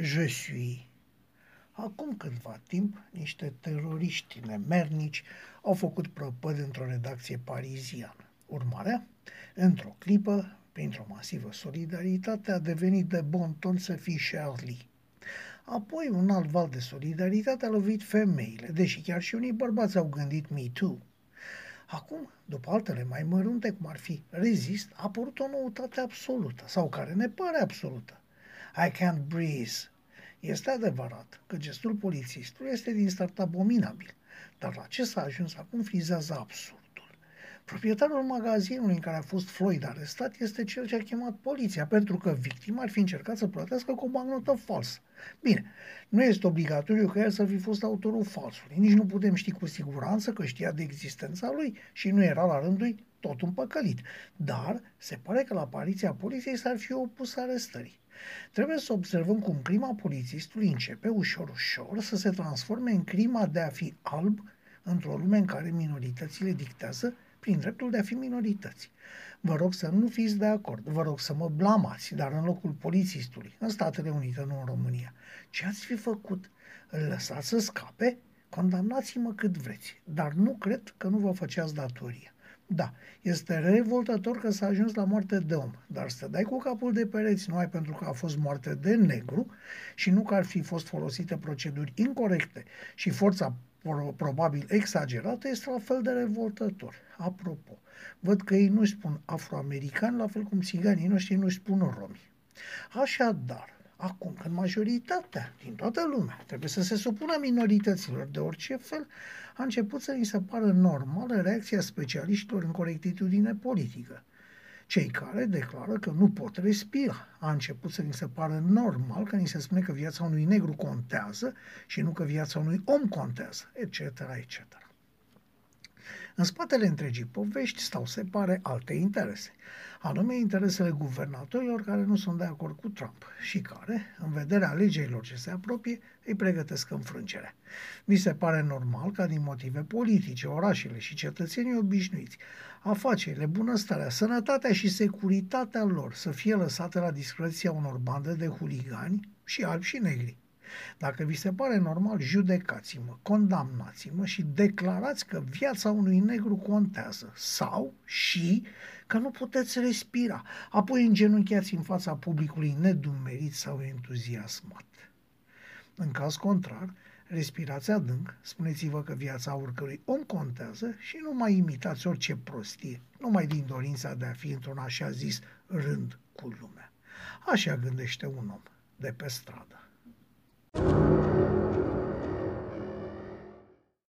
Je suis. Acum câtva timp, niște teroriști nemernici au făcut prăpăd într-o redacție pariziană. Urmarea? Într-o clipă, printr-o masivă solidaritate, a devenit de bon ton să fii Charlie. Apoi un alt val de solidaritate a lovit femeile, deși chiar și unii bărbați au gândit Me Too. Acum, după altele mai mărunte, cum ar fi Resist, a apărut o noutate absolută, sau care ne pare absolută. I can't breathe. Este adevărat că gestul polițistului este din start abominabil, dar la ce s-a ajuns acum frizează absurd. Proprietarul magazinului în care a fost Floyd arestat este cel ce a chemat poliția, pentru că victima ar fi încercat să plătească cu o bagnotă falsă. Bine, nu este obligatoriu ca el să fi fost autorul falsului. Nici nu putem ști cu siguranță că știa de existența lui și nu era la rândul tot un păcălit. Dar se pare că la apariția poliției s-ar fi opus arestării. Trebuie să observăm cum crima polițistului începe ușor, ușor să se transforme în crima de a fi alb într-o lume în care minoritățile dictează prin dreptul de a fi minorități. Vă rog să nu fiți de acord, vă rog să mă blamați, dar în locul polițistului, în Statele Unite, nu în România. Ce ați fi făcut? Îl lăsați să scape? Condamnați-mă cât vreți, dar nu cred că nu vă făceați datoria. Da, este revoltător că s-a ajuns la moarte de om, dar să dai cu capul de pereți numai pentru că a fost moarte de negru și nu că ar fi fost folosite proceduri incorrecte și forța probabil exagerată, este la fel de revoltător. Apropo, văd că ei nu spun afroamericani, la fel cum țiganii noștri nu spun romi. Așadar, acum când majoritatea din toată lumea trebuie să se supună minorităților de orice fel, a început să îi se pară normală reacția specialiștilor în corectitudine politică cei care declară că nu pot respira. A început să ni se pară normal că ni se spune că viața unui negru contează și nu că viața unui om contează, etc., etc. În spatele întregii povești stau, se pare, alte interese, anume interesele guvernatorilor care nu sunt de acord cu Trump și care, în vederea alegerilor ce se apropie, îi pregătesc înfrângerea. Mi se pare normal ca din motive politice, orașele și cetățenii obișnuiți, afacerile, bunăstarea, sănătatea și securitatea lor să fie lăsate la discreția unor bande de huligani și albi și negri. Dacă vi se pare normal, judecați-mă, condamnați-mă și declarați că viața unui negru contează sau și că nu puteți respira. Apoi îngenunchiați în fața publicului nedumerit sau entuziasmat. În caz contrar, respirați adânc, spuneți-vă că viața oricărui om contează și nu mai imitați orice prostie, numai din dorința de a fi într-un așa zis rând cu lumea. Așa gândește un om de pe stradă. you